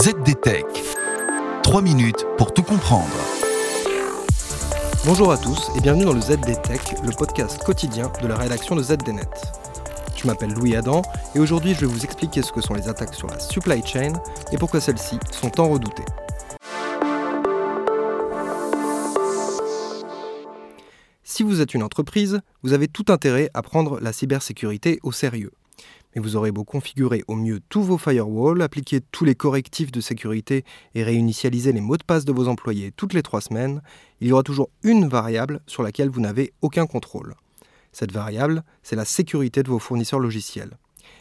ZDTech. 3 minutes pour tout comprendre. Bonjour à tous et bienvenue dans le ZDTech, le podcast quotidien de la rédaction de ZDNet. Je m'appelle Louis Adam et aujourd'hui je vais vous expliquer ce que sont les attaques sur la supply chain et pourquoi celles-ci sont tant redoutées. Si vous êtes une entreprise, vous avez tout intérêt à prendre la cybersécurité au sérieux. Mais vous aurez beau configurer au mieux tous vos firewalls, appliquer tous les correctifs de sécurité et réinitialiser les mots de passe de vos employés toutes les trois semaines, il y aura toujours une variable sur laquelle vous n'avez aucun contrôle. Cette variable, c'est la sécurité de vos fournisseurs logiciels.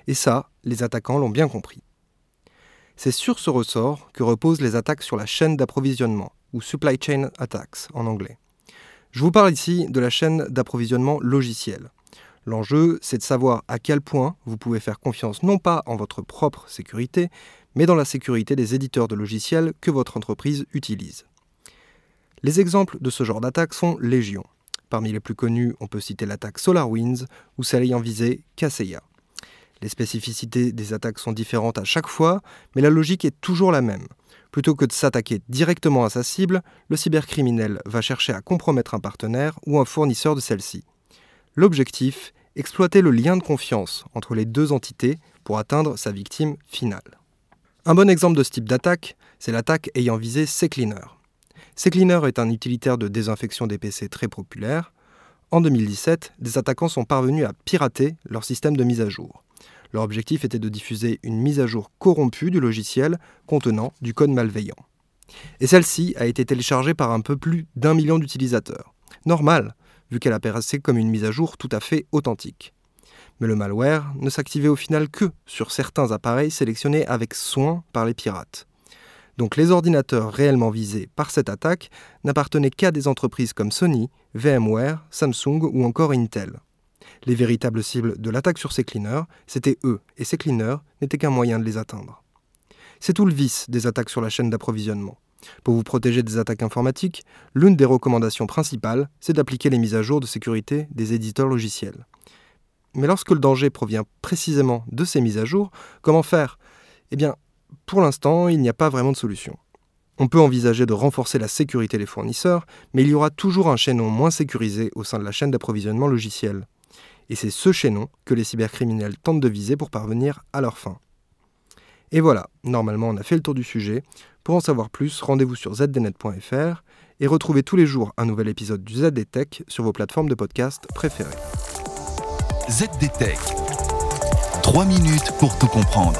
Et ça, les attaquants l'ont bien compris. C'est sur ce ressort que reposent les attaques sur la chaîne d'approvisionnement, ou supply chain attacks en anglais. Je vous parle ici de la chaîne d'approvisionnement logiciel. L'enjeu, c'est de savoir à quel point vous pouvez faire confiance non pas en votre propre sécurité, mais dans la sécurité des éditeurs de logiciels que votre entreprise utilise. Les exemples de ce genre d'attaque sont légion. Parmi les plus connus, on peut citer l'attaque SolarWinds ou celle ayant visé Kaseya. Les spécificités des attaques sont différentes à chaque fois, mais la logique est toujours la même. Plutôt que de s'attaquer directement à sa cible, le cybercriminel va chercher à compromettre un partenaire ou un fournisseur de celle-ci. L'objectif, exploiter le lien de confiance entre les deux entités pour atteindre sa victime finale. Un bon exemple de ce type d'attaque, c'est l'attaque ayant visé CCleaner. CCleaner est un utilitaire de désinfection des PC très populaire. En 2017, des attaquants sont parvenus à pirater leur système de mise à jour. Leur objectif était de diffuser une mise à jour corrompue du logiciel contenant du code malveillant. Et celle-ci a été téléchargée par un peu plus d'un million d'utilisateurs. Normal, vu qu'elle apparaissait comme une mise à jour tout à fait authentique. Mais le malware ne s'activait au final que sur certains appareils sélectionnés avec soin par les pirates. Donc les ordinateurs réellement visés par cette attaque n'appartenaient qu'à des entreprises comme Sony, VMware, Samsung ou encore Intel. Les véritables cibles de l'attaque sur ces cleaners, c'était eux, et ces cleaners n'étaient qu'un moyen de les atteindre. C'est tout le vice des attaques sur la chaîne d'approvisionnement. Pour vous protéger des attaques informatiques, l'une des recommandations principales, c'est d'appliquer les mises à jour de sécurité des éditeurs logiciels. Mais lorsque le danger provient précisément de ces mises à jour, comment faire? Eh bien, pour l'instant, il n'y a pas vraiment de solution. On peut envisager de renforcer la sécurité des fournisseurs, mais il y aura toujours un chaînon moins sécurisé au sein de la chaîne d'approvisionnement logiciel. Et c'est ce chaînon que les cybercriminels tentent de viser pour parvenir à leur fin. Et voilà, normalement on a fait le tour du sujet. Pour en savoir plus, rendez-vous sur zdnet.fr et retrouvez tous les jours un nouvel épisode du ZDTech sur vos plateformes de podcast préférées. ZDTech. 3 minutes pour tout comprendre.